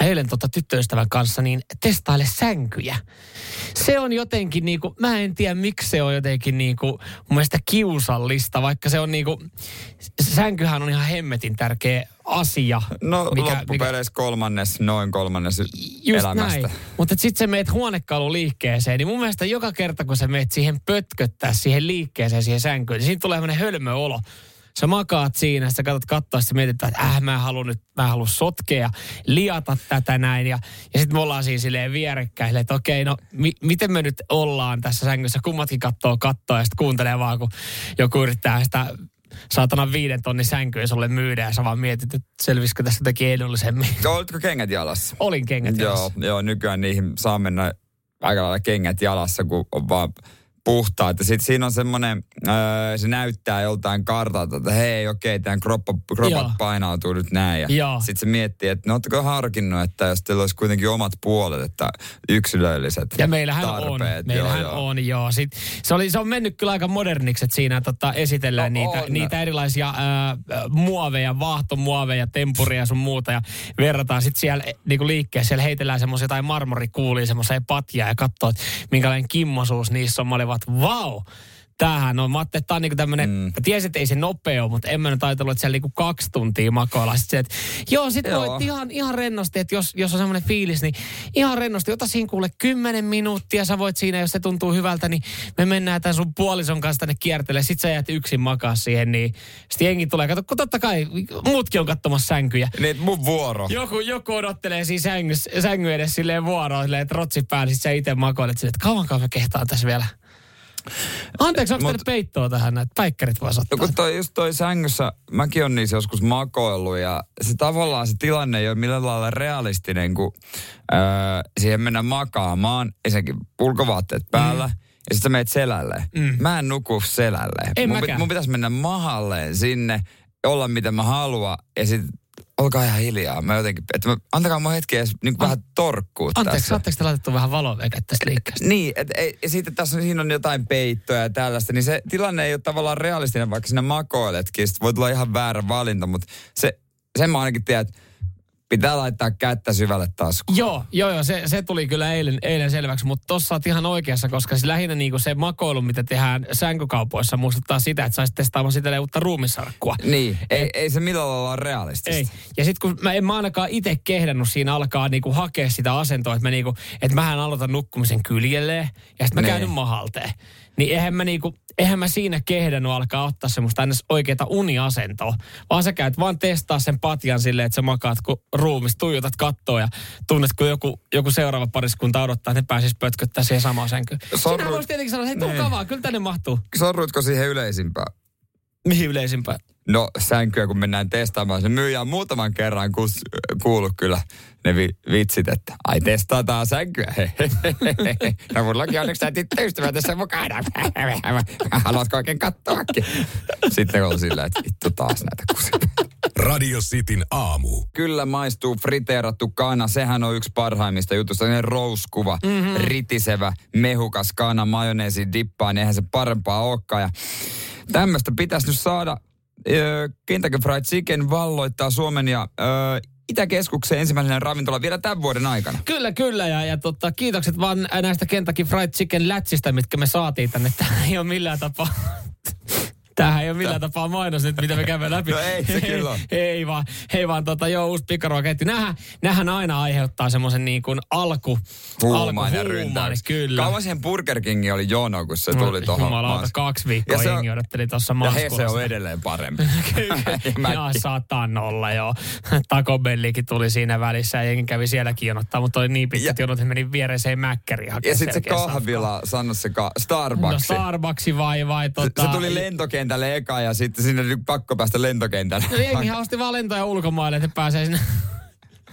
eilen tota tyttöystävän kanssa niin testaile sänkyjä. Se on jotenkin niinku, mä en tiedä miksi se on jotenkin niinku mun mielestä kiusallista, vaikka se on niinku, sänkyhän on ihan hemmetin tärkeä asia. No mikä, loppupeleissä mikä, kolmannes, noin kolmannes just elämästä. Näin. Mutta sitten sä meet huonekalu liikkeeseen, niin mun mielestä joka kerta kun sä meet siihen pötköttää siihen liikkeeseen, siihen sänkyyn, niin siinä tulee hölmö olo sä makaat siinä, sä katsot kattoa, sä mietit, että äh, mä haluan nyt, mä haluan sotkea, liata tätä näin. Ja, ja sitten me ollaan siinä silleen vierekkäin, että okei, no mi, miten me nyt ollaan tässä sängyssä, kummatkin kattoo kattoa ja sitten kuuntelee vaan, kun joku yrittää sitä saatana viiden tonnin sänkyä sulle myydä ja sä vaan mietit, että selvisikö tästä jotenkin edullisemmin. Olitko kengät jalassa? Olin kengät jalassa. Joo, joo nykyään niihin saa mennä aika lailla kengät jalassa, kun on vaan puhtaat. Ja sitten siinä on semmoinen, öö, se näyttää joltain kartalta, että hei, okei, okay, tämän kroppa, kropat painautuu nyt näin. Ja sitten se miettii, että no ootteko harkinnut, että jos teillä olisi kuitenkin omat puolet, että yksilölliset Ja meillähän tarpeet. on, meillähän joo, joo. on, joo. Sit, se, oli, se on mennyt kyllä aika moderniksi, että siinä tota, esitellään no, niitä, niitä erilaisia öö, muoveja, vaahtomuoveja, tempuria sun muuta. Ja verrataan sitten siellä niinku liikkeessä, siellä heitellään semmoisia jotain marmorikuulia, semmoisia patjaa ja katsoo, että minkälainen kimmosuus niissä on. Mä olin että vau, tämähän on. Mä ajattelin, että tämä on niinku tämmönen, mm. tiesin, että ei se nopea mutta en mä nyt ajatellut, että siellä niinku kaksi tuntia makoilla. Sitten se, että joo, sit joo. voit ihan, ihan rennosti, että jos, jos on semmoinen fiilis, niin ihan rennosti, ota siinä kuule kymmenen minuuttia, sä voit siinä, jos se tuntuu hyvältä, niin me mennään tämän sun puolison kanssa tänne kiertelemään. Sitten sä jäät yksin makaa siihen, niin sitten jengi tulee, kato, kun totta kai muutkin on katsomassa sänkyjä. Niin, mun vuoro. Joku, joku odottelee siinä sängy, sängy edes silleen vuoroa, silleen, että rotsi päällä, sit sä itse makoilet silleen, että kauankaan mä kehtaan tässä vielä. Anteeksi, onko Mut, peittoa tähän, että päikkärit voisi ottaa? No kun toi, just toi sängyssä, mäkin on niissä joskus makoillut ja se tavallaan se tilanne ei ole millään lailla realistinen, kun öö, siihen mennä makaamaan, ensinnäkin ulkovaatteet päällä, mm. ja sitten sä meet selälle. Mm. Mä en nuku selälle. Ei mun, mäkään. mun pitäisi mennä mahalleen sinne, olla mitä mä haluan, ja sitten olkaa ihan hiljaa. Mä jotenkin, että mä, antakaa mun hetki edes niin An- vähän torkkuu Anteeksi, tässä. saatteko te laitettu vähän valovedet tästä liikkeestä? Niin, että et, sitten tässä siinä on jotain peittoja ja tällaista, niin se tilanne ei ole tavallaan realistinen, vaikka sinä makoiletkin. Sitten voi tulla ihan väärä valinta, mutta se, sen mä ainakin tiedän, että Pitää laittaa kättä syvälle taskuun. Joo, joo, joo se, se tuli kyllä eilen, eilen selväksi, mutta tossa oot ihan oikeassa, koska siis lähinnä niinku se makoilu, mitä tehdään sänkykaupoissa, muistuttaa sitä, että saisit testaamaan sitä uutta ruumissarkkua. Niin, ei, ei se millään lailla ole realistista. Ei, ja sitten kun mä en mä ainakaan itse kehdannut siinä alkaa niinku hakea sitä asentoa, että mä niinku, että mähän aloitan nukkumisen kyljelleen ja sitten mä niin. käyn mahalteen. Niin eihän mä, niinku, eihän mä siinä kehdannut alkaa ottaa semmoista ennäs oikeaa uniasentoa. Vaan sä käyt vaan testaa sen patjan silleen, että sä makaat kun ruumis, tuijotat kattoa ja tunnet, kun joku, joku seuraava pariskunta odottaa, että ne pääsis pötköttää siihen samaan sänkyyn. Sorrut... Sinä voisi tietenkin sanoa, että hei, tuu kavaa, kyllä tänne mahtuu. Sorruitko siihen yleisimpään? Mihin yleisimpään? No sänkyä, kun mennään testaamaan. Se myyjä on muutaman kerran kus, kuullut kyllä ne vi, vitsit, että ai testataan sänkyä. no mullakin onneksi tämä tyttöystävä tässä mukana. Haluatko oikein katsoakin? Sitten on sillä, että vittu taas näitä kusia. Radio Cityn aamu. Kyllä maistuu friteerattu kana. Sehän on yksi parhaimmista jutusta. Sellainen rouskuva, mm-hmm. ritisevä, mehukas kana, majoneesi dippaa, niin eihän se parempaa olekaan. Ja tämmöistä pitäisi nyt saada Kentucky Fried Chicken valloittaa Suomen ja ö, Itäkeskuksen ensimmäinen ravintola vielä tämän vuoden aikana. Kyllä, kyllä. Ja, ja tota, kiitokset vaan näistä Kentucky Fried Chicken lätsistä, mitkä me saatiin tänne. Tämä ei ole millään tapaa Tämähän ei ole millään tapaa mainos nyt, mitä me käymme läpi. No ei se kyllä on. Ei vaan, hei vaan tota, joo, uusi pikaruokaketti. Nämähän, nämähän aina aiheuttaa semmoisen niin kuin alku, huumaan ja ryntäys. Kyllä. Kauan siihen Burger King oli jono, kun se tuli tuohon. Jumalauta, kaksi viikkoa ja jengi odotteli tuossa maskulassa. Ja se on edelleen parempi. kyllä, ja saattaa olla joo. Taco Bellikin tuli siinä välissä ja jengi kävi sielläkin jonottaa, mutta oli niin pitkät jonot, että meni viereiseen mäkkäriin Ja sitten se kahvila, sano se ka- Starbucks. No Starbucksi vai vai tota... Se, se tuli lentokenttä lentokentälle eka ja sitten sinne nyt pakko päästä lentokentälle. No jengihän osti vaan lentoja ulkomaille, että pääsee sinne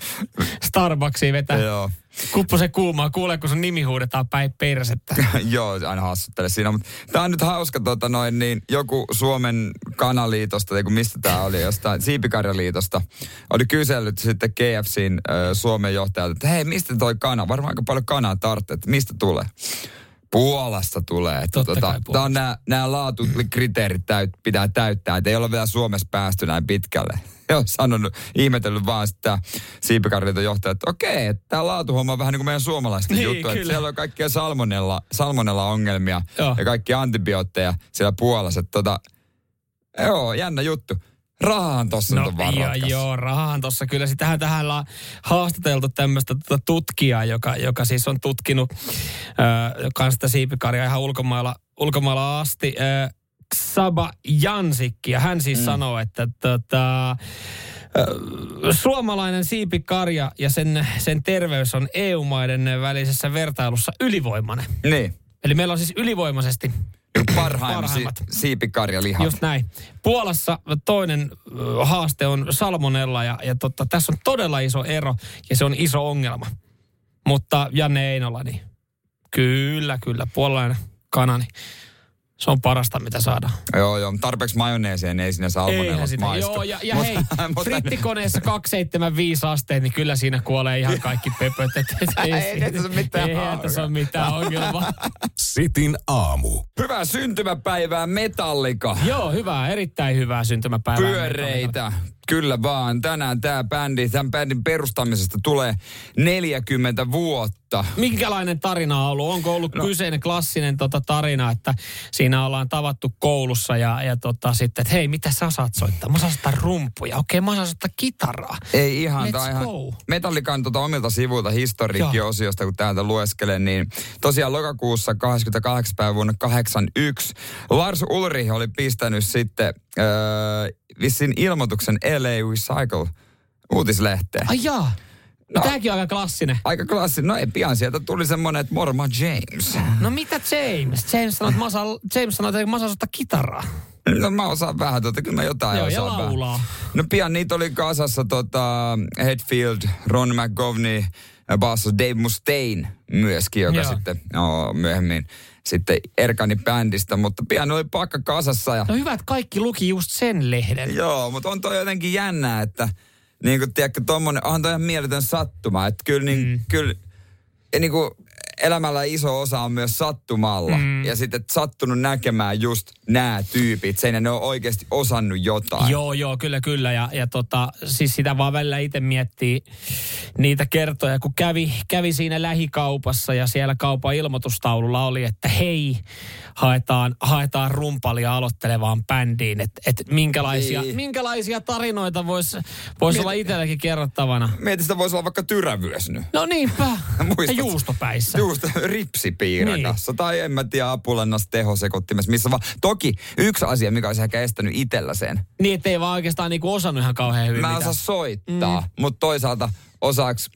Starbucksiin vetää. Joo. Kuppu se kuumaa, kuulee kun sun nimi huudetaan päin persettä. Joo, aina hassuttele siinä. Mutta tää on nyt hauska, tota noin, niin joku Suomen kanaliitosta, tai mistä tää oli, jostain Siipikarjaliitosta, oli kysellyt sitten KFCin äh, Suomen johtajalta, että hei, mistä toi kana? Varmaan aika paljon kanaa tarvitsee, mistä tulee? Puolasta tulee. Että Totta tota, kai tää on nämä, nämä laatukriteerit täyt, pitää täyttää. Että ei ole vielä Suomessa päästy näin pitkälle. Joo, sanonut, ihmetellyt vaan sitä siipikarjaliiton johtaja, että okei, että tämä laatuhomma on vähän niin kuin meidän suomalaisten Niin, juttu. Että siellä on kaikkia salmonella, salmonella ongelmia Joo. ja kaikki antibiootteja siellä Puolassa. Että tota, joo, jännä juttu. Rahahan tossa nyt on vaan ratkaisu. joo, rahahan tuossa kyllä. Sitähän tähän on haastateltu tämmöistä tota tutkijaa, joka, joka siis on tutkinut äh, kans sitä siipikarjaa ihan ulkomailla, ulkomailla asti. Äh, Saba Jansikki, ja hän siis mm. sanoo, että tota, suomalainen siipikarja ja sen, sen terveys on EU-maiden välisessä vertailussa ylivoimainen. Niin. Eli meillä on siis ylivoimaisesti Parhaim Parhaimmat. si- siipikarjalihat. Just näin. Puolassa toinen haaste on salmonella ja, ja totta, tässä on todella iso ero ja se on iso ongelma. Mutta Janne Einola, niin kyllä, kyllä, puolalainen kana, niin se on parasta, mitä saadaan. Joo, joo. Tarpeeksi majoneesia, niin ei sinne salmonella maistu. Joo, ja, ja Mut- hei, frittikoneessa 275 asteet, niin kyllä siinä kuolee ihan kaikki pöpöt. Et, et, Ei tässä ole mitään Ei tässä ole mitään ongelmaa. Sitin aamu. Hyvää syntymäpäivää Metallika. Joo, hyvää, erittäin hyvää syntymäpäivää. Pyöreitä. Kyllä vaan. Tänään tämä bändi, tämän bändin perustamisesta tulee 40 vuotta. Minkälainen tarina on ollut? Onko ollut no. kyseinen klassinen tota, tarina, että siinä ollaan tavattu koulussa ja, ja tota, sitten, että hei, mitä sä osaat soittaa? Mä osaan soittaa rumpuja. Okei, mä osaan soittaa kitaraa. Ei ihan, Let's ihan go. Metallikan tota omilta sivuilta historiikki-osiosta, kun täältä lueskelen, niin tosiaan lokakuussa 28. päivä vuonna 81 Lars Ulrich oli pistänyt sitten öö, vissiin ilmoituksen LA Recycle uutislehteen. Ai jaa. No. Tämäkin on aika klassinen. Aika klassi. No ei pian sieltä tuli semmonen, että Morma James. No mitä James? James sanoi, että osaan, James sanoi, että mä osaan soittaa kitaraa. No mä osaan vähän tuota, kyllä mä jotain Joo, ja osaan laulaa. vähän. No pian niitä oli kasassa tota, Hetfield, Ron McGovney, basso Dave Mustaine myöskin, joka Joo. sitten no, myöhemmin sitten erkani bändistä, mutta pian oli pakka kasassa. Ja, No hyvä, että kaikki luki just sen lehden. Joo, mutta on toi jotenkin jännää, että niin kuin, tiedätkö, tommonen, onhan toi ihan mieletön sattuma, että kyllä, niin, mm. kyllä ja niin kuin, elämällä iso osa on myös sattumalla. Mm. Ja sitten et sattunut näkemään just nämä tyypit, ja ne on oikeasti osannut jotain. Joo, joo, kyllä, kyllä. Ja, ja tota, siis sitä vaan välillä itse miettii niitä kertoja, kun kävi, kävi siinä lähikaupassa ja siellä kaupan ilmoitustaululla oli, että hei, haetaan, haetaan rumpalia aloittelevaan bändiin. Että et minkälaisia, Niin. minkälaisia tarinoita voisi vois olla itselläkin kerrottavana. Mieti, sitä voisi olla vaikka tyrävyös nyt. No niinpä. ja juustopäissä. Just ripsipiirakassa niin. tai en mä tiedä apulannassa tehosekottimessa, missä vaan. Toki yksi asia, mikä olisi ehkä estänyt itsellä sen. Niin, ettei vaan oikeastaan niinku osannut ihan kauhean hyvin Mä en osaa soittaa, mm. mutta toisaalta osaaks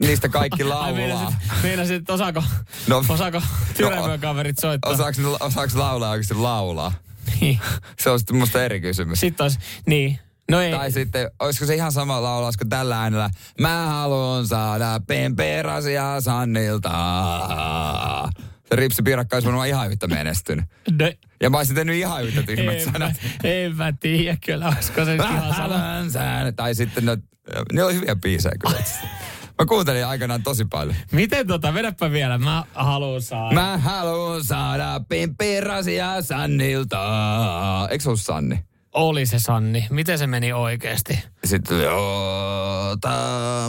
niistä kaikki Ai laulaa. meinasit, meinasit että osaako, No- no, osaako tyrävyökaverit soittaa? Osaaks, ne- osaaks laulaa oikeasti laulaa? Niin. Se on sitten musta eri kysymys. Sitten olisi, niin. No ei. Tai sitten, olisiko se ihan sama laulaus kuin tällä äänellä? Mä haluan saada pemperasia Sannilta. Se ripsipiirakka olisi varmaan ihan yhtä menestynyt. No, Ja mä olisin tehnyt ihan yhtä tyhmät en, mä, sanat. en mä tiedä kyllä, olisiko se ihan saada. Tai sitten, no, ne oli hyviä biisejä kyllä. Mä kuuntelin aikanaan tosi paljon. Miten tota, vedäpä vielä, mä haluan saada. Mä haluan saada pemperasia Sannilta. Eikö se ollut Sanni? Oli se Sanni. Miten se meni oikeasti? Sitten ota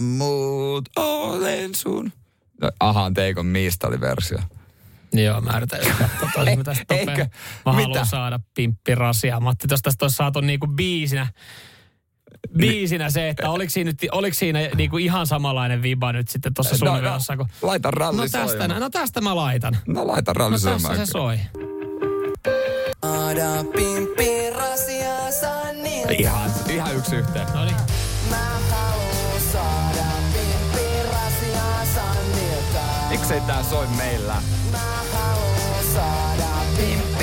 muut, olen sun. No, Ahan Teikon Miista oli versio. Joo, mä yritän katsoa, mä tästä Eikö? Mä Mitä? haluan saada pimppirasia. Matti, jos tästä olisi saatu niinku biisinä, biisinä se, että oliko siinä, nyt, oliko siinä niinku ihan samanlainen viba nyt sitten tuossa sun No, no, no, kun... laita ralli No tästä, soimaan. no tästä mä laitan. No laita ralli No tässä se soi. Saada pimppirasia Sannilta. Ihan, ihan yksi yhteen. No niin. Mä haluun saada pimppirasia Sannilta. Miksei tää soi meillä? Mä haluun saada pimppirasia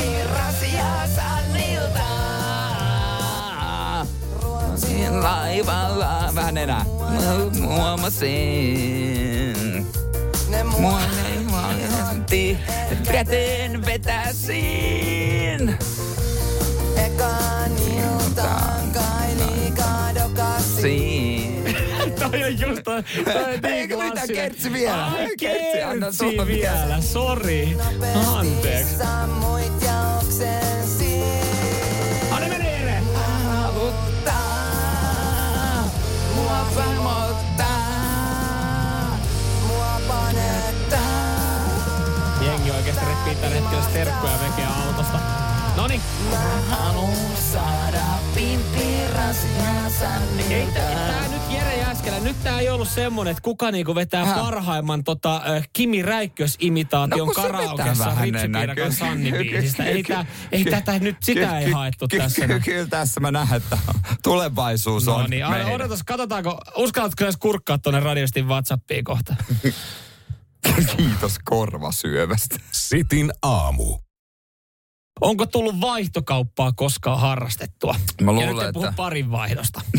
laivalla. Vähän enää. Mä Huomasin. Ne Mua mua ei huoletti. Käteen vetäsin. ekaan iltaan kaili kadokasi. Siin. toi on just toi, toi on niin Eikö mitään, kertsi vielä. Ai, Kertsi, anna kertsi tulla vielä, sori. Anteeksi. Sammuit. Repii tällä hetkellä sterkkuja vekeä autosta. Noniin. Mä haluun saada pimpirasia Ei tää, nyt Jere Jääskelä, nyt tää ei ollut semmonen, että kuka niinku vetää Häh? parhaimman tota, äh, Kimi Räikkös-imitaation No, karaokeessa vetää vähän Ritsi enää. Piirakan Kyllä, Sanni kyllä, biisistä. Ei, tää, ei tätä nyt, sitä ei haettu tässä. Kyllä tässä mä näen, että tulevaisuus No on niin, meidän. odotas, katsotaanko, uskallatko edes kurkkaa tuonne radiostin Whatsappiin kohta? Kiitos korvasyövästä. Sitin aamu. Onko tullut vaihtokauppaa koskaan harrastettua? Mä ja nyt luulen, en puhu että- parin vaihdosta.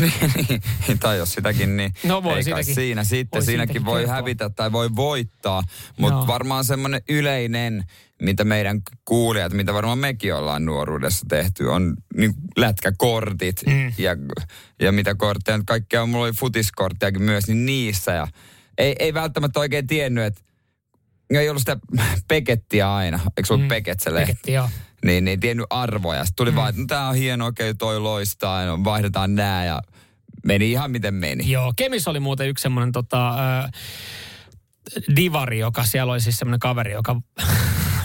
Niin, tai jos sitäkin, niin No voi ei kai siitäkin. siinä. Sitten Voi siinäkin siitäkin voi kertoa. hävitä tai voi voittaa. Mutta varmaan semmoinen yleinen, mitä meidän kuulijat, mitä varmaan mekin ollaan nuoruudessa tehty, on niin lätkäkortit Mm. ja, ja mitä kortteja nyt kaikkea on. Mulla oli futiskorttejakin myös, niin niissä. Ja ei, ei välttämättä oikein tiennyt, että ei ollut sitä pekettiä aina. Eikö se ollut Mm. peket se lehti? Paketti, joo. niin, niin tiennyt arvoja. Sitten tuli mm. vaan, että no, tää on hieno, okei, toi loistaa, no, vaihdetaan nää ja meni ihan miten meni. Joo, Kemis oli muuten yksi semmoinen tota, äh, divari, joka siellä oli siis semmoinen kaveri, joka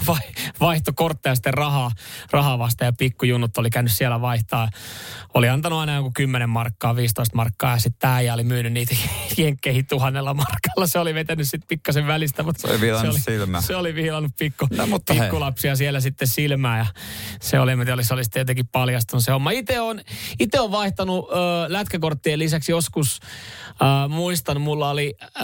vai, vaihtoi kortteja sitten rahaa, rahaa vasta ja pikkujunnut oli käynyt siellä vaihtaa. Oli antanut aina joku 10 markkaa, 15 markkaa ja sitten tämä oli myynyt niitä jenkkeihin tuhannella markalla. Se oli vetänyt sitten pikkasen välistä. Mutta Se oli viilannut oli, silmää. Se oli viilannut pikku, No, mutta hei. pikkulapsia siellä sitten silmää ja se oli, en tiedä, se oli sitten jotenkin paljastunut se homma. Itse on, ite on vaihtanut ö, lätkäkorttien lisäksi joskus, ö, muistan, mulla oli ö,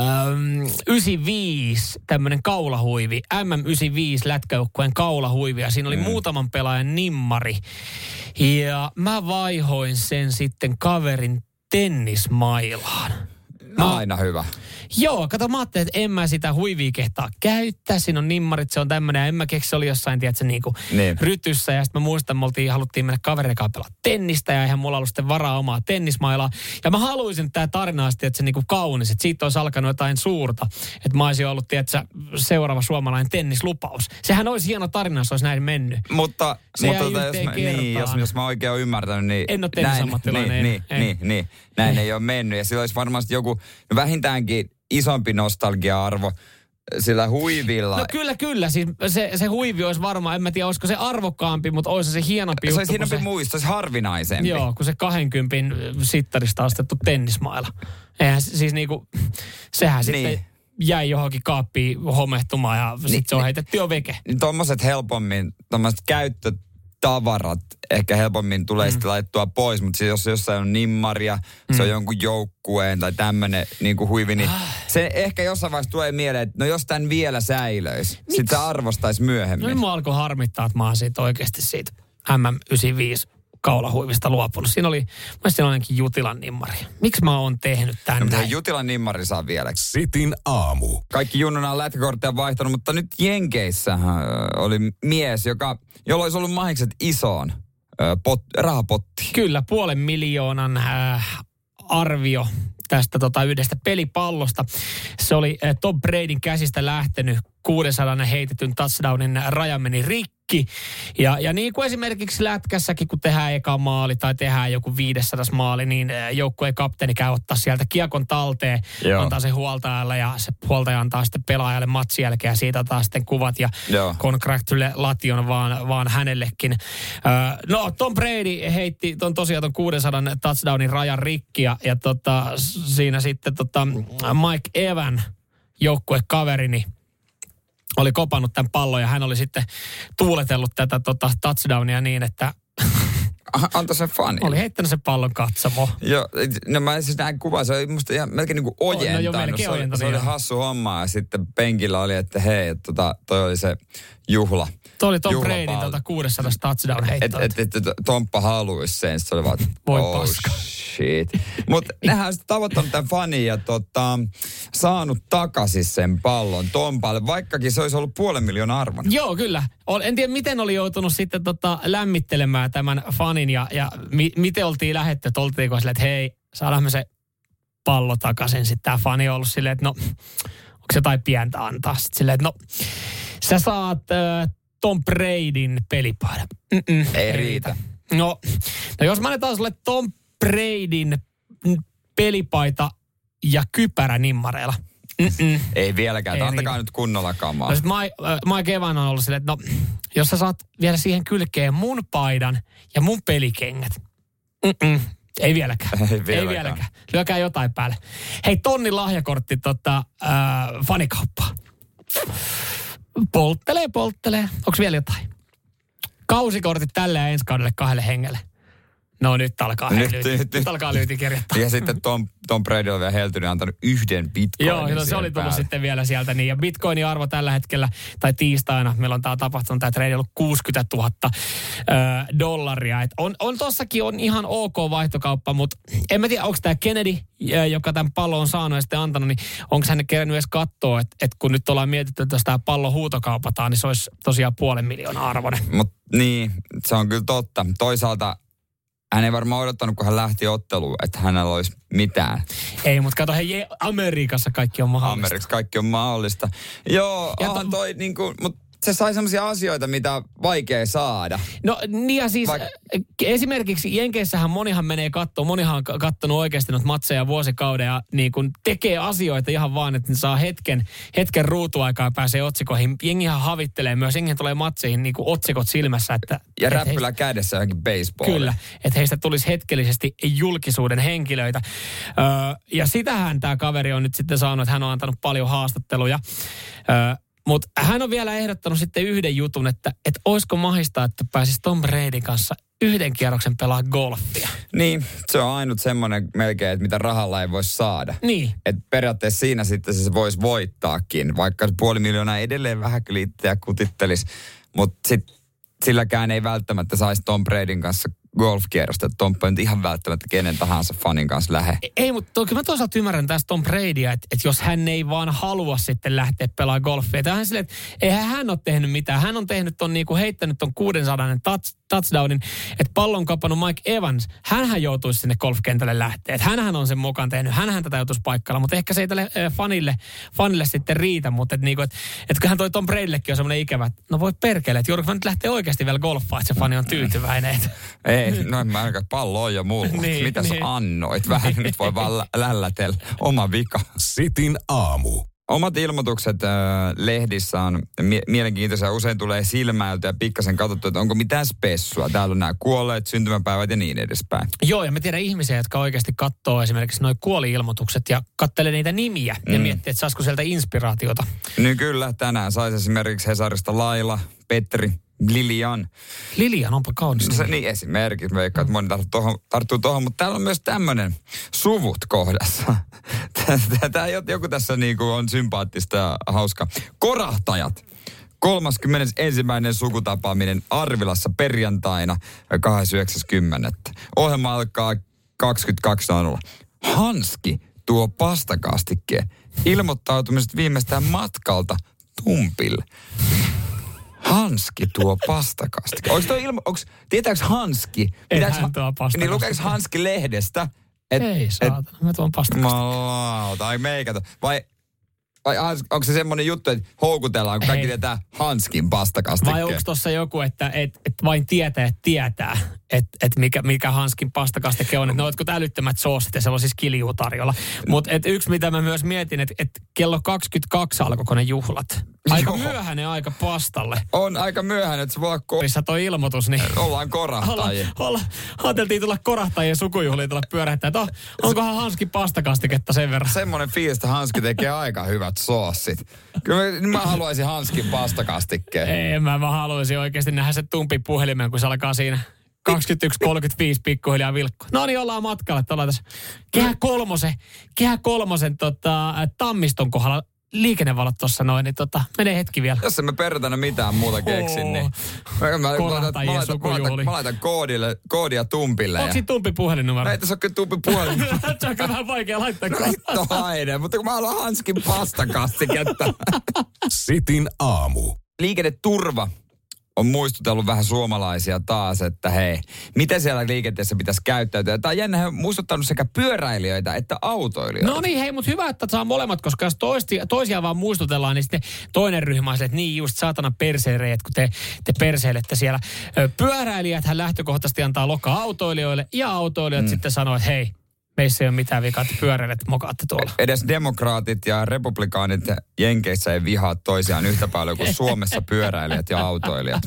95 tämmöinen kaulahuivi, MM95 lätkäjoukkueen kaulahuivi ja siinä oli mm. muutaman pelaajan nimmari. Ja mä vaihoin sen sitten kaverin tennismailaan. No, aina hyvä. Joo, kato mä ajattelin, että en mä sitä huivia kehtaa käyttää. Siinä on nimmarit, se on tämmöinen. En mä keksi, se oli jossain, tiedätkö, niinku Niin. rytyssä. Ja sitten mä muistan, me oltiin, haluttiin mennä kaverin kanssa pelaa tennistä. Ja eihän mulla ollut sitten varaa omaa tennismailaa. Ja mä haluaisin, että tämä tarina olisi, tiedätkö, niinku kaunis. Että siitä olisi alkanut jotain suurta. Että mä olisin ollut, tiedätkö, seuraava suomalainen tennislupaus. Sehän olisi hieno tarina, jos olisi näin mennyt. Mutta, Se mutta tota, jos, mä, niin, jos, jos mä oikein olen ymmärtänyt, niin... En ole tennisammattilainen, niin, niin, niin, niin, näin ei ole mennyt. Ja sillä olisi varmasti joku vähintäänkin isompi nostalgia-arvo sillä huivilla. No kyllä, kyllä. Siis se, se huivi olisi varmaan, en mä tiedä, olisiko se arvokkaampi, mutta olisi se hienompi se juttu. olisi kun hienompi se- muisto, se olisi harvinaisempi. Joo, kun se 20 sittarista ostettu tennismailla. Eihän se- siis niinku, sehän Niin. sitten jäi johonkin kaappiin homehtumaan ja sitten Niin, se on niin. heitetty jo veke. niin tommoset helpommin, tommoset käyttötavarat ehkä helpommin tulee mm. sitten laittua pois, mutta siis jos jossain on nimmaria, mm. se on jonkun joukkueen tai tämmönen niin kuin huivi, niin Ah. se ehkä jossain vaiheessa tulee mieleen, että no jos tämän vielä säilöisi, sitten se arvostaisi myöhemmin. No nyt mua alkoi harmittaa, että mä oon siitä oikeasti siitä MM95 kaulahuivista luopunut. Siinä oli, mä siinä ainakin Jutilan nimmari. Miksi mä oon tehnyt tän no, mutta näin? Jutilan nimmari saa vielä. Sitin aamu. Kaikki junnuna on lätkäkortteja vaihtanut, mutta nyt Jenkeissä oli mies, joka, jolla olisi ollut mahikset isoon pot, rahapottiin. Kyllä, puolen miljoonan äh, arvio tästä tota, yhdestä pelipallosta. Se oli äh, Tom Bradyn käsistä lähtenyt 600 heitetyn touchdownin raja meni rikki. Ja, ja niin kuin esimerkiksi lätkässäkin, kun tehdään eka maali tai tehdään joku 500 maali, niin äh, joukkueen kapteeni käy ottaa sieltä kiekon talteen, Joo. antaa se huoltajalle ja se huoltaja antaa sitten pelaajalle matsin jälkeen ja siitä taas sitten kuvat ja Joo. congratulation vaan, vaan hänellekin. No, Tom Brady heitti ton tosiaan ton 600 touchdownin rajan rikki ja, ja tota, siinä sitten tota Mike Evan, joukkuekaverini, oli kopannut tämän pallon ja hän oli sitten tuuletellut tätä tota, touchdownia niin, että Anta sen fani. oli heittänyt sen pallon katsomo. Joo, no mä siis näin kuvan, se oli musta ihan melkein niin kuin ojentanut. no joo, melkein se, oli, se oli hassu homma ja sitten penkillä oli, että hei, että tota, toi oli se juhla. Tuo oli Tom. Bradyn tota 600 touchdown Että heittoa. et, et, et, Tomppa haluaisi sen, se oli vaan, että Voi oh paska. Shit. Mutta nehän on tavoittanut tämän fanin ja tota, saanut takaisin sen pallon Tompalle, vaikkakin se olisi ollut puolen miljoonaa arvon. Joo, kyllä. En tiedä, miten oli joutunut sitten tota lämmittelemään tämän fanin ja, ja mi- miten oltiin lähetty, oltiinko sille, että hei, saadaan me se pallo takaisin. Sitten tämä fani on ollut silleen, että no, onko se jotain pientä antaa? Sitten silleen, että no, sä saat äh, Tom Bradyn pelipaidan. Mm-mm, Ei riitä. No, no jos mä annetaan sulle Tom Bradyn pelipaita ja kypärä nimmareilla. Mm-mm. Ei vieläkään. Ei Antakaa riitä. nyt kunnolla kamaa. No sit Mai, Mai Kevan on ollut silleen, että no, jos sä saat vielä siihen kylkeen mun paidan ja mun pelikengät. Mm-mm. Ei vieläkään. Ei Ei vieläkään. vieläkään. Lyökää jotain päälle. Hei, tonni lahjakortti tota, äh, fanikauppaa. Polttelee, polttelee. Onko vielä jotain? Kausikortit tälle ja ensi kaudelle kahdelle hengelle. No nyt alkaa, Nyt- nyt, nyt, nyt- alkaa lyyti kirjoittaa. Ja sitten Tom, Tom Brady on vielä heltynyt antanut yhden bitcoinin Joo, no, se oli tullut päälle. sitten vielä sieltä. Niin. Ja bitcoinin arvo tällä hetkellä, tai tiistaina, meillä on tämä tapahtunut, tämä trade ollut 60 000 ö, dollaria. Et on, on tossakin on ihan ok vaihtokauppa, mutta en mä tiedä, onko tämä Kennedy, joka tämän pallon on saanut ja sitten antanut, niin onko hän kerännyt edes katsoa, että, että kun nyt ollaan mietitty, että jos tämä pallo huutokaupataan, niin se olisi tosiaan puolen miljoonaa arvoinen. Mut niin, se on kyllä totta. Toisaalta hän ei varmaan odottanut, kun hän lähti otteluun, että hänellä olisi mitään. Ei, mutta kato, hei, Amerikassa kaikki on mahdollista. Amerikassa kaikki on mahdollista. Joo, Ja ja to- toi niinku, mut se sai semmoisia asioita, mitä vaikea saada. No niin ja siis Vaik- Vaik- esimerkiksi Jenkeissähän monihan menee katsoa, monihan on ka- kattonut oikeasti noita matseja vuosikauden ja niin kun tekee asioita ihan vaan, että ne saa hetken, hetken ruutuaikaa ja pääsee otsikoihin. Jengihän havittelee myös, jengihän tulee matseihin niin otsikot silmässä. Että, Ja et räppylä kädessä johonkin baseball. heistä, Kyllä, että heistä tulisi hetkellisesti julkisuuden henkilöitä. Öö, ja sitähän tämä kaveri on nyt sitten saanut, että hän on antanut paljon haastatteluja. Öö, mutta hän on vielä ehdottanut sitten yhden jutun, että, että olisiko mahista, että pääsisi Tom Bradyn kanssa yhden kierroksen pelaa golfia. Niin, se on ainut semmoinen melkein, että mitä rahalla ei voi saada. Niin. Et periaatteessa siinä sitten se voisi voittaakin, vaikka puoli miljoonaa edelleen vähän liittää kutittelisi. Mutta sitten silläkään ei välttämättä saisi Tom Bradyn kanssa golfkierrosta. että Tom ei ihan välttämättä kenen tahansa fanin kanssa lähe. E- Ei, mutta toki mä toisaalta ymmärrän tästä Tom Bradya, että, että jos hän ei vaan halua sitten lähteä pelaamaan golfia. Että hän silleen, että eihän hän ole tehnyt mitään. Hän on tehnyt ton niinku heittänyt ton 600 touch, touchdownin, että pallon kapannut Mike Evans. Hänhän joutuisi sinne golfkentälle lähteä. Että hänhän on sen mukaan tehnyt. Hänhän tätä joutuisi paikalla, mutta ehkä se ei tälle äh, fanille, fanille sitten riitä. Mutta että niinku, et, et kyllähän toi Tom Bradyllekin on semmoinen ikävä, että no voi perkele, että joudunko mä nyt lähteä oikeasti vielä golfaan, että se fani on tyytyväinen. Että Ei, no en mä ainakaan pallo on jo mulla. Niin, Mitä niin. sä annoit? Vähän nyt voi vaan lä- lällätellä. Oma vika. Sitin aamu. Omat ilmoitukset äh, lehdissä on mie- mielenkiintoisia. Usein tulee silmäilty ja pikkasen katsottu, että onko mitään spessua. Täällä on nämä kuolleet, syntymäpäivät ja niin edespäin. Joo, ja mä tiedän ihmisiä, jotka oikeasti katsoo esimerkiksi noin kuoli-ilmoitukset ja kattelee niitä nimiä mm. ja miettii, että saisiko sieltä inspiraatiota. Niin kyllä, tänään saisi esimerkiksi Hesarista Laila, Petri, Lilian. Lilian, onpa kaunis. No se, niin esimerkiksi, veikkaan, että moni tarttuu tuohon, mutta täällä on myös tämmöinen suvut kohdassa. Tämä joku tässä niinku on sympaattista ja hauska. Korahtajat. 31. sukutapaaminen Arvilassa perjantaina 29.10. Ohjelma alkaa 22.00. Hanski tuo pastakastikkeen ilmoittautumiset viimeistään matkalta Tumpille. Hanski tuo pastakasti. Onko toi ilmo, onks, tietääks Hanski? Ei hän tuo pastakastiketta. Niin lukeeks Hanski lehdestä? Et, Ei saatana, mä tuon pastakasta. Malauta, ai meikätä. Vai, vai onko se semmoinen juttu, että houkutellaan, kun kaikki Ei. tietää Hanskin pastakastikkeen? Vai onko tuossa joku, että et, et vain tietää, tietää, että et mikä, mikä Hanskin pastakastike on. Että ne jotkut älyttömät soosit ja siis kiljuu tarjolla. Mutta yksi, mitä mä myös mietin, että et kello 22 alkoiko ne juhlat. Aika Joo. myöhäinen aika pastalle. On aika myöhään, että se voi olla ko- Korissa toi ilmoitus, niin ollaan olla, korahtajia. olla, ajateltiin tulla korahtajien sukujuhliin tulla pyörähtää, oh, onkohan Hanskin pastakastiketta sen verran. Semmoinen fiilis, että Hanski tekee aika hyvät soossit. Kyllä mä, mä haluaisin Hanskin pastakastikkeen. Ei, mä, mä haluaisin oikeasti nähdä se tumpi puhelimen, kun se alkaa siinä 21.35 pikkuhiljaa vilkku. No niin, ollaan matkalla. Ollaan tässä kehä kolmosen, kehä kolmosen tota, tammiston kohdalla liikennevalot tuossa noin, niin tota, menee hetki vielä. Jos en mä perjantaina mitään muuta keksin, niin... Mä, mä, mä, laitan, mä, laitan, mä, laitan, mä laitan koodille, koodia Tumpille. Onko Ja... siinä tumpi puhelinnumero? Ei tässä ole kyllä Tumpi puhelin. se on kyllä vähän vaikea laittaa. No hitto haine, mutta kun mä haluan Hanskin pastakastiketta. Sitin aamu. Liikenneturva on muistutellut vähän suomalaisia taas, että hei, miten siellä liikenteessä pitäisi käyttäytyä. Tämä on jännä, he on muistuttanut sekä pyöräilijöitä että autoilijoita. No niin, hei, mutta hyvä, että saa molemmat, koska jos toisti, toisia vaan muistutellaan, niin sitten toinen ryhmä on se, että niin just saatana perseireet, kun te, te perseilette siellä. Pyöräilijät hän lähtökohtaisesti antaa lokaa autoilijoille ja autoilijat mm. sitten sanoo, että hei, meissä ei ole mitään vikaa, että pyöräilet mokaatte tuolla. Edes demokraatit ja republikaanit Jenkeissä ei vihaa toisiaan yhtä paljon kuin Suomessa pyöräilijät ja autoilijat.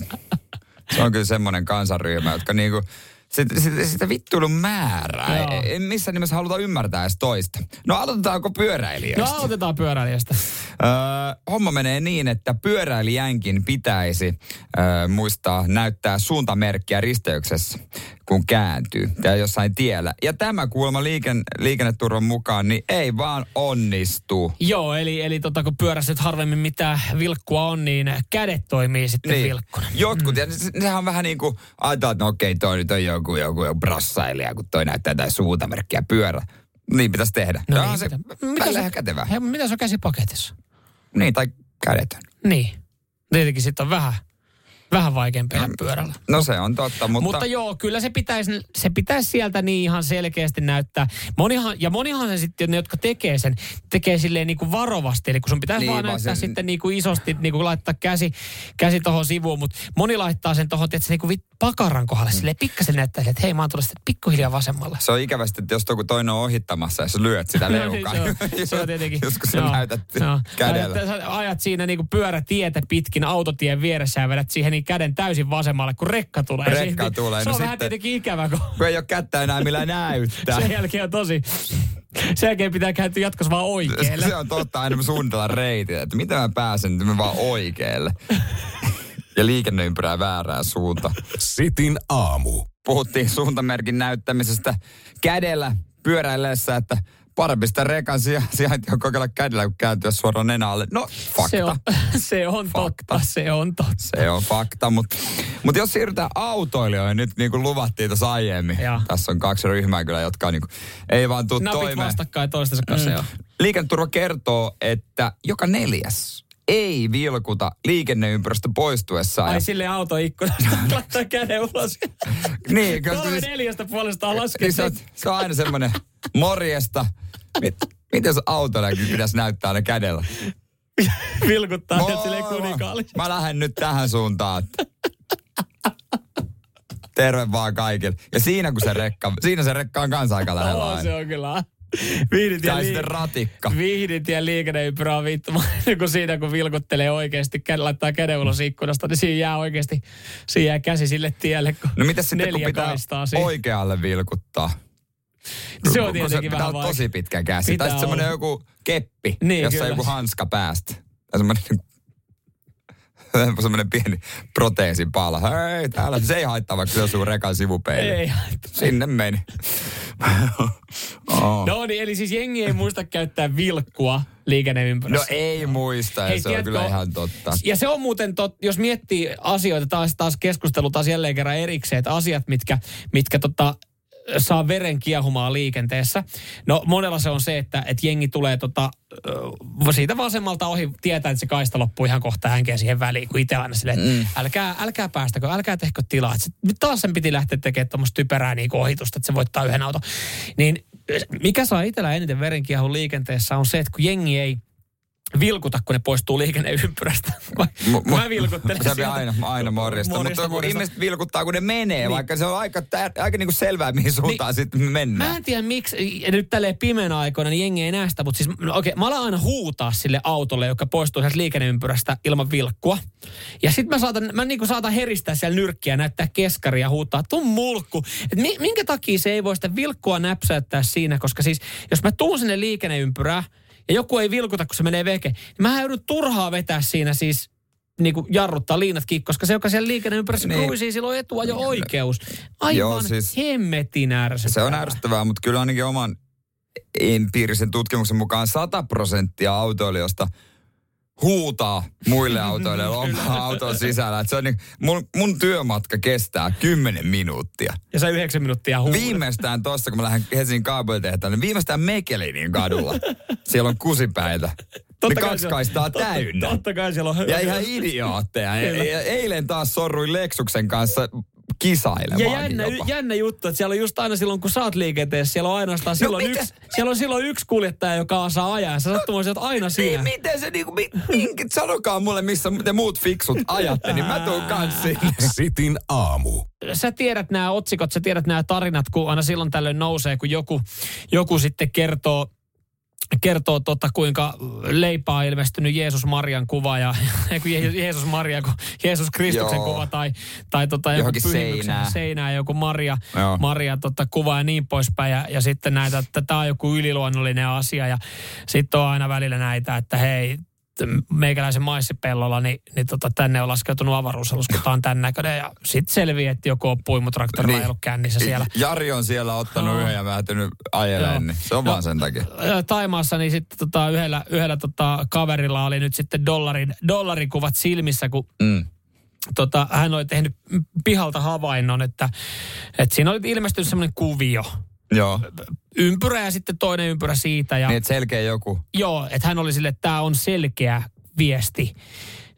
Se on kyllä semmoinen kansanryhmä, jotka niinku, sitä, sitä, sitä vittuilun määrää. Joo. Ei missään nimessä haluta ymmärtää edes toista. No aloitetaanko pyöräilijöistä? No aloitetaan pyöräilijästä. Öö, homma menee niin, että pyöräilijänkin pitäisi öö, muistaa näyttää suuntamerkkiä risteyksessä, kun kääntyy tai jossain tiellä. Ja tämä kuulemma liiken, liikenneturvan mukaan niin ei vaan onnistu. Joo, eli, eli tota, kun pyörässä nyt harvemmin mitä vilkkua on, niin kädet toimii sitten niin. vilkkuna. Jotkut, ja se, sehän on vähän niin kuin, ajatellaan, että no okei, toi nyt on joku, joku, joku brassailija, kun toi näyttää jotain suuntamerkkiä pyörä. Niin pitäisi tehdä. No No, niin, se, mitä- mitä se- kätevää. Hei, mitä se on käsipaketissa? Niin, tai kädetön. Niin. Tietenkin sitten on vähän, vähän vaikeampi ajaa pyörällä. No se on totta, mutta... Mutta, joo, kyllä se pitäisi, se pitäisi sieltä niin ihan selkeästi näyttää. Monihan, ja monihan se sitten, ne jotka tekee sen, tekee silleen niin kuin varovasti. Eli kun sun pitäisi Niin, niin, vaan näyttää sen- sitten niin kuin isosti, niin kuin laittaa käsi, käsi tuohon sivuun. Mutta moni laittaa sen tuohon, että se niin kuin vit- pakaran kohdalle Mm. silleen pikkasen näyttää, että hei mä oon tullut sitten pikkuhiljaa vasemmalle. Se on ikävästi, että jos joku toinen on ohittamassa ja sä lyöt sitä No niin, leukaa. se on- se on tietenkin. Just kun sä Joo, näytät joo. kädellä. Sä ajat siinä niinku pyörätietä pitkin autotien vieressä ja vedät siihen niin käden täysin vasemmalle, kun rekka tulee. Rekka Siitä- tulee, Se no on vähän sitten- tietenkin ikävä, kun Kun ei ole kättä enää millä näyttää. sen jälkeen on tosi... Sen jälkeen pitää kääntyä jatkossa vaan oikealle. Se on totta, aina me suunnitellaan reitit, että miten mä pääsen nyt vaan oikealle. ja liikenneympyrää väärään suuntaan. Sitin aamu. Puhuttiin suuntamerkin näyttämisestä kädellä pyöräillessä, että parempi sitä rekan sija- sijaintia kokeilla kädellä, kun kääntyä suoraan nenälle. No, fakta. Se on, se on totta, se on totta. Se on fakta, mutta mut jos siirrytään autoilijoihin nyt niin kuin luvattiin tuossa aiemmin. Joo. Tässä on kaksi ryhmää kyllä, jotka on niin kuin, ei vaan tuu Napit toimeen. vastakkain toistensa kanssa, mm. Liikenneturva kertoo, että joka neljäs ei vilkuta liikenneympäristö poistuessaan. Ai Ja- sille autoikkunasta laittaa käden ulos. niin, koska Kolme siis- neljästä puolestaan laskee. niin se, on, se on aina semmoinen morjesta. Mit, miten jos autollakin pitäisi näyttää aina kädellä? Vilkuttaa Moi, silleen kuninkaallisesti. Mä lähden nyt tähän suuntaan. Terve vaan kaikille. Ja siinä kun se rekka, siinä se rekka on kanssa aika lähellä aina. se on kyllä. Vihdit ja, sitten ratikka. vihdit ja liikenneympyrä on vittu. kun siinä kun vilkuttelee oikeasti, laittaa käden ulos ikkunasta, niin siinä jää oikeasti, siinä jää käsi sille tielle, kun No mitä sitten kun pitää oikealle vilkuttaa? Se on tietenkin pitää vähän olla tosi pitkä käsi. Pitää tai sitten semmoinen joku keppi, Niin, jossa kyllä. on joku hanska päästä. Tai semmoinen semmoinen pieni proteesin pala. Hei, täällä. Se ei haittaa, vaikka se osuu rekan sivupeille. Ei. Sinne meni. oh. No niin, eli siis jengi ei muista käyttää vilkkua liikenneympyrässä. No ei muista, Hei, se on tiedätkö- kyllä ihan totta. Ja se on muuten, tot, jos miettii asioita, taas, taas keskustelu taas jälleen kerran erikseen, että asiat, mitkä, mitkä tota, saa veren kiehumaan liikenteessä. No monella se on se, että, että jengi tulee tota, siitä vasemmalta ohi, tietää, että se kaista loppuu ihan kohta hänkeä siihen väliin, kun itse aina silleen, mm. älkää, älkää päästäkö, älkää tehkö tilaa. Et nyt taas sen piti lähteä tekemään tuommoista typerää niin ohitusta, että se voittaa yhden auton. Niin mikä saa itsellä eniten verenkiehun liikenteessä on se, että kun jengi ei vilkuta, kun ne poistuu liikenneympyrästä. Mu- mä vilkuttelen Se sieltä. aina, aina morjesta. Morjesta, Mutta kun morjesta. ihmiset vilkuttaa, kun ne menee, Niin. vaikka se on aika, tär, aika niinku selvää, mihin suuntaan sitten mennään. Mä en tiedä miksi, ja nyt tälleen pimeänä aikoina, niin jengi ei näe sitä, mutta siis no okei, mä alan aina huutaa sille autolle, joka poistuu sieltä liikenneympyrästä ilman vilkkua. Ja sit mä saatan, mä niinku saatan heristää siellä nyrkkiä, näyttää keskaria ja huutaa, tuu mulkku. Et mi, minkä takia se ei voi sitä vilkkua näpsäyttää siinä, koska siis jos mä tuun sinne liikenneympyrään, ja joku ei vilkuta, kun se menee veke, niin mä joudun turhaa vetää siinä siis niin kuin jarruttaa liinat kiinni, koska se, joka siellä liikenneympyrässä Niin. kruisii, silloin etua jo oikeus. Aivan Joo, siis, hemmetin ärsyttävää. Se on ärsyttävää, mutta kyllä ainakin oman empiirisen tutkimuksen mukaan 100 prosenttia autoilijoista huutaa muille autoilijoille oman auton sisällä. Et se on niin, mun, mun työmatka kestää 10 minuuttia. Ja sä yhdeksän minuuttia huudat. Viimeistään tuossa, kun mä lähden Helsingin kaapelitehtaalle, niin viimeistään Mekelinin kadulla. Siellä on kusipäitä. Niin kai kaksi kaistaa totta- täynnä. Totta kai siellä on. Ja ihan idiootteja. Ja Eilen taas sorruin Leksuksen kanssa kisailemaan. Ja jännä, jännä juttu, että siellä on just aina silloin, kun sä oot liikenteessä, siellä on ainoastaan silloin, mitä? yksi, siellä on silloin yksi kuljettaja, joka osaa ajaa. Ja sä sattumoisin, että aina Niin, siinä. miten se niinku, mi, minkä, sanokaa mulle, missä te muut fiksut ajatte, niin mä tuun kans sinne. Sitin aamu. Sä tiedät nämä otsikot, sä tiedät nämä tarinat, kun aina silloin tällöin nousee, kun joku, joku sitten kertoo, kertoo tota, kuinka leipää on ilmestynyt Jeesus Marian kuva ja kun Jeesus Maria, kun Jeesus Kristuksen Joo. kuva tai, tai tota, joku seinään. seinään, joku Maria, Joo. Maria tota, kuva ja niin poispäin. Ja, ja sitten näitä, että tämä on joku yliluonnollinen asia ja sitten on aina välillä näitä, että hei, meikäläisen maissipellolla, niin, niin tota, tänne on laskeutunut avaruusalus, kun tämä on tämän näköinen. Ja sitten selviää, että joku on puimutraktorilla niin. ei ollut kännissä siellä. Jari on siellä ottanut yhden ja vähtynyt ajeleen, niin se on No. vaan sen takia. Taimaassa niin sitten tota, yhdellä, yhdellä tota, kaverilla oli nyt sitten dollarin, dollarikuvat silmissä, kun Mm. tota, hän oli tehnyt pihalta havainnon, että, että siinä oli ilmestynyt semmoinen kuvio. Joo. Ympyrä ja sitten toinen ympyrä siitä. Ja, Niin, että selkeä joku. Joo, että hän oli sille, että tämä on selkeä viesti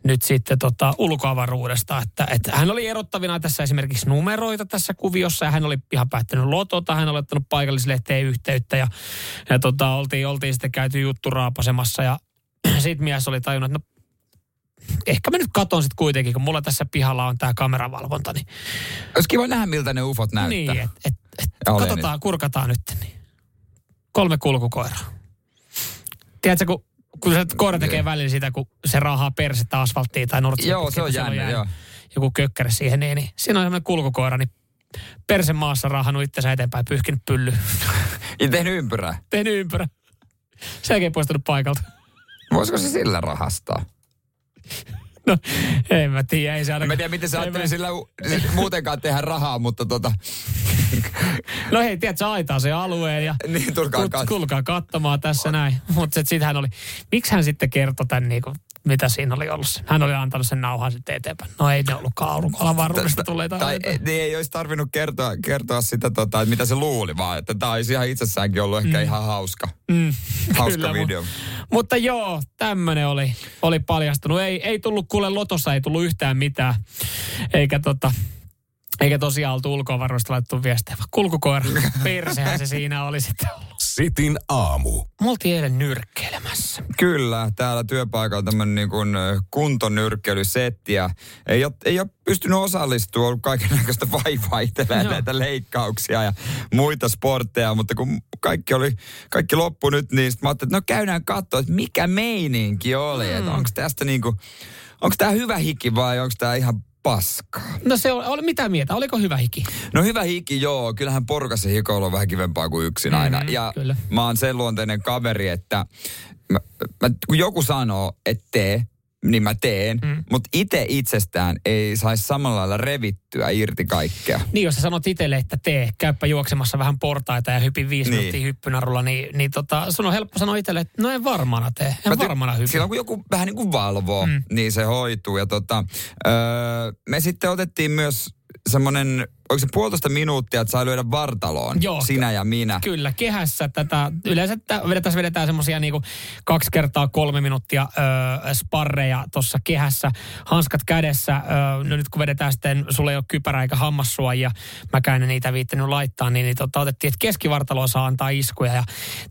nyt sitten tota ulkoavaruudesta, että, että hän oli erottavina tässä esimerkiksi numeroita tässä kuviossa ja hän oli ihan päättänyt lotota, hän oli ottanut paikallislehteen yhteyttä ja, ja tota, oltiin, oltiin sitten käyty juttu raapasemassa ja sitten mies oli tajunnut, että no ehkä mä nyt katon sitten kuitenkin, kun mulla tässä pihalla on tämä kameravalvonta, niin, Olisi kiva nähdä, miltä ne ufot näyttää. niin että et, et, Ja katsotaan, kurkataan nyt. Niin. Kolme kulkukoiraa. Tiedätkö, kun, kun se koira tekee välillä sitä, kun se raahaa persettä asfalttiin tai nurtsia. Joo, se on jännä, joo. Joku kökkäre siihen, niin, niin siinä on semmoinen kulkukoira, niin perse maassa raahannut itsensä eteenpäin, pyyhkinyt pylly, Ja tehnyt ympyrää. tehnyt ympyrä. Sen jälkeen poistunut paikalta. Voisiko se sillä rahastaa? No, en mä tiedä, ei se ainakaan. mä tiedä, miten se en ajattelee mä- sillä u- muutenkaan tehdä rahaa, mutta tota, No hei, tiedät, sä aitaa sen alueen ja niin tulkaa Kut, katsomaan. kulkaa katsomaan tässä näin. Mutta sitten hän oli, miksi hän sitten kertoi tämän niinku, mitä siinä oli ollut. Hän oli antanut sen nauhan sitten eteenpäin. No ei ne ollutkaan aurinkoalavarmuudesta tulee Tai ei, niin ei olisi tarvinnut kertoa, kertoa sitä, tota, että mitä se luuli, vaan että tämä olisi ihan itsessäänkin ollut ehkä ihan hauska. Mm, Hauska kyllä, video. Mu- mutta joo, tämmöinen oli, oli paljastunut. Ei, ei tullut kuule lotossa, ei tullut yhtään mitään. Eikä tota, eikä tosiaan oltu ulkoavaruudesta laitettu viestejä, vaan kulkukoira. Persehän se siinä oli sitten ollut. Sitin aamu. Me oltiin eilen nyrkkeilemässä. Kyllä, täällä työpaikalla tämmöinen niin kuin kuntonyrkkeilysetti ja ei ole, ei ole pystynyt osallistumaan, ollut kaiken näköistä vaivaa itselleen Joo. näitä leikkauksia ja muita sportteja, mutta kun kaikki oli, kaikki loppu nyt, niin sit mä ajattelin, että no käydään katsoa, että mikä meininki oli, mm. että onko tästä niin kuin, onko tämä hyvä hiki vai onko tämä ihan paskaa? No se oli, mitä mieltä, oliko hyvä hiki? No hyvä hiki, joo. Kyllähän porukassa hikoilu on vähän kivempaa kuin yksin aina. Mhm, ja kyllä. mä oon sen luonteinen kaveri, että mä, mä, kun joku sanoo, että tee, niin mä teen. Mm. Mutta itse itsestään ei saisi samalla lailla revittyä irti kaikkea. Niin, jos sä sanot itselle, että tee, käyppä juoksemassa vähän portaita ja hypin viisi Niin. minuuttia hyppynarulla, niin, niin tota, sun on helppo sanoa itselle, että no en varmana tee, en Mä varmana hypin. Silloin kun joku vähän niin kuin valvoo, mm. niin se hoituu. Ja tota, öö, me sitten otettiin myös semmoinen, oliko se puolitoista minuuttia, että sai lyödä vartaloon, Joo. sinä ja minä. Kyllä, kehässä tätä, yleensä tä- vedetään, vedetään semmoisia niinku kaksi kertaa kolme minuuttia ö, sparreja tuossa kehässä, hanskat kädessä. Ö, no nyt kun vedetään sitten, sulla ei ole kypärä eikä hammassuojia, mäkään en niitä viittänyt laittaa, niin, niin tota, otettiin, että keskivartaloa saa antaa iskuja. Ja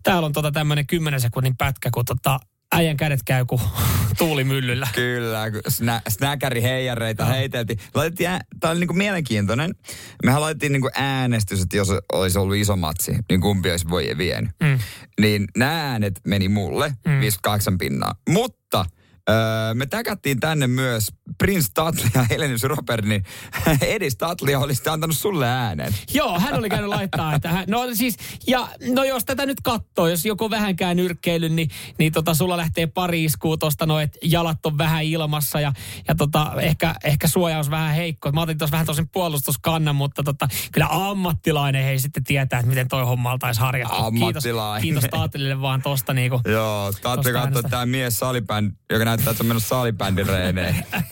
täällä on tota tämmöinen 10 sekunnin pätkä, kun tota, äijän kädet käy kuin tuulimyllyllä. Kyllä, snä, snäkäri heijareita heiteltiin. Laitettiin, ää, tää oli niinku mielenkiintoinen. Mehän laitettiin niinku äänestys, että jos olisi ollut iso matsi, niin kumpi olisi voi vienyt. Mm. Niin nämä äänet meni mulle, mm. 58 pinnaa. Mutta öö, me täkättiin tänne myös Prince Tatli ja Helenius Robert, niin Edis Tatli oli sitten antanut sulle äänen. Joo, hän oli käynyt laittaa, että hän, no siis, ja no jos tätä nyt katsoo, jos joku vähänkään nyrkkeily, niin, niin tota, sulla lähtee pari iskua tosta noin, että jalat on vähän ilmassa ja, ja tota, ehkä, ehkä suojaus vähän heikko. Mä otin tuossa vähän tosin puolustuskannan, mutta tota, kyllä ammattilainen hei sitten tietää, että miten toi homma oltaisi harjattu. Ammattilainen. Kiitos, kiitos Taatilille vaan tosta niinku. Joo, Tatli katsoi tämä mies salibänd, joka näyttää, että se on mennyt salibändin reeneihin.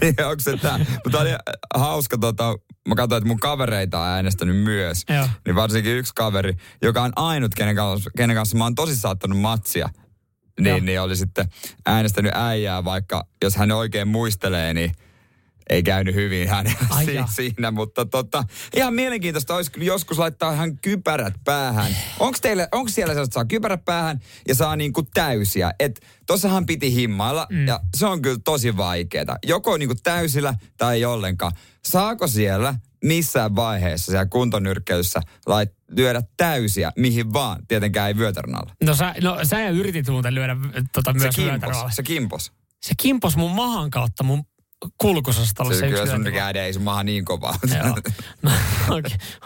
niin onko se tää? Mutta oli hauska tota, mä katsoin, että mun kavereita on äänestänyt myös. Joo. Niin varsinkin yksi kaveri, joka on ainut, kenen kanssa, kenen kanssa mä oon tosi saattanut matsia. Joo. Niin, niin oli sitten äänestänyt äijää, vaikka jos hän oikein muistelee, niin ei käynyt hyvin hän si- siinä, mutta tota, ihan mielenkiintoista olisi kyllä joskus laittaa ihan kypärät päähän. Onko teille, onko siellä sellaiset, että saa kypärät päähän ja saa niinku täysiä? Et tossahan piti himmailla mm. ja se on kyllä tosi vaikeeta. Joko niinku täysillä tai ei ollenkaan. Saako siellä missään vaiheessa siellä kuntonyrkkeilyssä lait, lyödä täysiä mihin vaan? Tietenkään ei vyötärön. No sä, no, sä yritit muuten lyödä tota, myös Se kimpos, se kimpos. Se kimpos mun mahan kautta mun kulkusostolla Se, se, se yksi kyllä sun käden ei sun maha niin kovaa. No,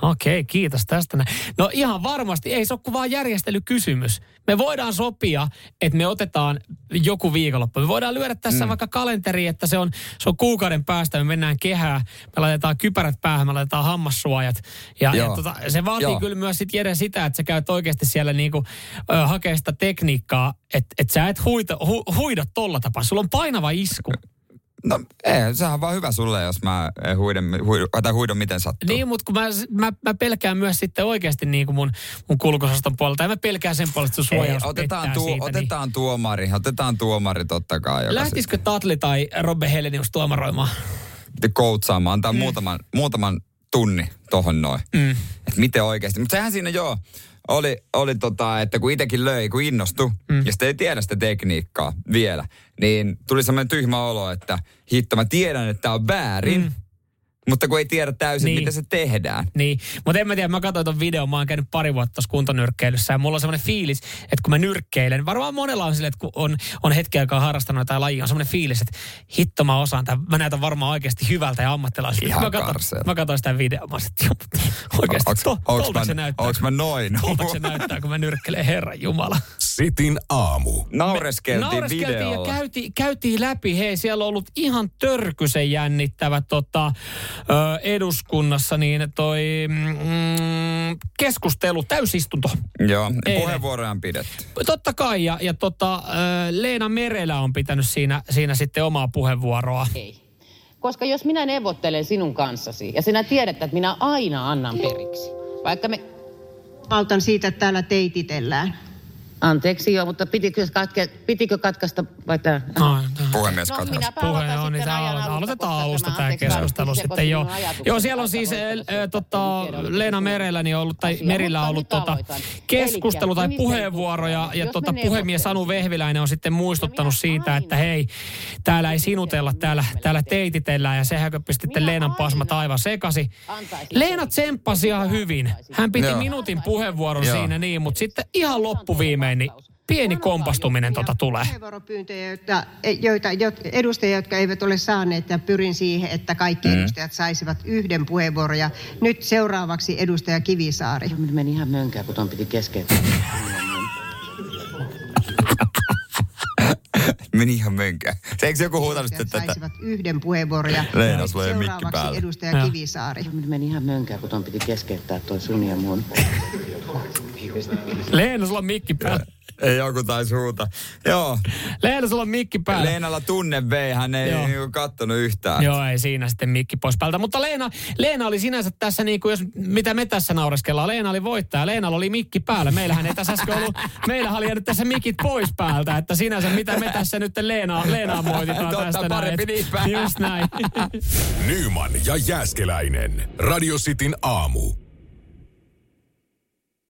Okei, okay, kiitos tästä. No ihan varmasti, ei se ole kuin vaan järjestelykysymys. Me voidaan sopia, että me otetaan joku viikonloppu. Me voidaan lyödä tässä mm. vaikka kalenteri, että se on, se on kuukauden päästä, me mennään kehää, me laitetaan kypärät päähän, me laitetaan hammassuojat. Ja, ja tota, se vaatii Joo. kyllä myös sit Jere sitä, että sä käyt oikeasti siellä niinku, ö, hakee sitä tekniikkaa, että et sä et huita, hu, huida tolla tapaa. Sulla on painava isku. No ei, sehän on vaan hyvä sulle, jos mä en huiden, huidu, tai huidon miten sattuu. Niin, mutta kun mä, mä, mä pelkään myös sitten oikeasti niin kuin mun, mun kulkusoston puolelta. Ja mä pelkään sen puolesta, että sun Ei, suojaus otetaan, tuo, siitä, otetaan tuomari, otetaan tuomari totta kai. niin. Joka Lähtisikö Tatli tai Robbe Helenius tuomaroimaan? sitten koutsaamaan, antaa mm. muutaman, muutaman tunni tohon noin. Mm. Että miten oikeasti. Mutta sehän siinä joo, oli, oli tota, että kun itekin löi, kun innostui, mm. ja sitten ei tiedä sitä tekniikkaa vielä, niin tuli semmoinen tyhmä olo, että hitto, mä tiedän, että tämä on väärin, mm. Mutta kun ei tiedä täysin, Niin. miten se tehdään. Niin, mutta en mä tiedä, mä katsoin ton videon, mä oon käynyt pari vuotta tuossa kuntonyrkkeilyssä ja mulla on semmoinen fiilis, että kun mä nyrkkeilen, varmaan monella on silleen, että kun on, on hetken aikaa harrastanut jotain lajia, on semmoinen fiilis, että hitto mä osaan tämän, mä näytän varmaan oikeasti hyvältä ja ammattilaiselta. Ihan mä katsoin, mä katsoin sitä videoa, mä sanoin, oikeasti, Onks- to, onks mä- se näyttää. onks mä noin? Tolta se näyttää, kun mä nyrkkelen, Herran Jumala. Sitin aamu. Naureskeltiin, Naureskeltiin ja videolla. käytiin, käytiin läpi. Hei, siellä on ollut ihan törkysen jännittävä tota, eduskunnassa niin toi mm, keskustelu, täysistunto. Joo, Eilen. puheenvuoroja on pidetty. Totta kai, ja, ja tota, ö, Leena Merelä on pitänyt siinä, siinä sitten omaa puheenvuoroa. Ei. Koska jos minä neuvottelen sinun kanssasi ja sinä tiedät, että minä aina annan periksi, vaikka me... Maltan siitä, että täällä teititellään. Anteeksi joo, mutta pitikö, katke, pitikö katkaista vai tämä? No, Puhemies No, katkaisi. minäpä Puhe on, niin ajan aloitetaan, alusta, aloitetaan alusta tämä tämä anteeksi, keskustelu sitten joo. Joo, siellä on siis äh, tota, Leena se Merelläni ollut, tai asia, Merillä ollut tota, keskustelu tai puheenvuoro, ja, ja tota, puhemies Sanu Vehviläinen on sitten muistuttanut minä siitä, että hei, täällä ei sinutella, täällä, täällä teititellään, ja sehän pistitte Leenan pasmat aivan sekasi. Leena tsemppasi ihan hyvin. Hän piti minuutin puheenvuoron siinä niin, mutta sitten ihan loppuviimein, niin pieni kompastuminen tota tulee. Puheenvuoropyyntöjä, joita, joita, joita edustajia, jotka eivät ole saaneet, ja pyrin siihen, että kaikki mm. edustajat saisivat yhden puheenvuoron. Ja nyt seuraavaksi edustaja Kivisaari. Meni ihan mönkään, kun ton piti keskeyttää. Meni ihan mönkään. Se eikö joku huutanut sitten tätä? saisivat yhden puheenvuoron. Ja ole mikki seuraavaksi päällä. edustaja Joo. Kivisaari. Nyt meni ihan mönkään, kun ton piti keskeyttää toi sun ja mun. Leena, sulla on mikki päällä. Ei joku taisi huuta. Joo, Leena, sulla on mikki päällä. Leenalla tunne vei, hän ei Joo. niinku kattonut yhtään. Joo, ei siinä sitten mikki pois päältä. Mutta Leena, Leena oli sinänsä tässä, niin kuin jos, mitä me tässä naureskellaan, Leena oli voittaja. Leenalla oli mikki päällä. Meillähän ei tässä äsken ollut, meillähän oli jäänyt tässä mikit pois päältä. Että sinänsä mitä me tässä nyt Leenaa, Leenaa moititaan Totta, tästä. parempi näin. niin. Just näin. Nyman ja Jääskeläinen. Radio Cityn aamu.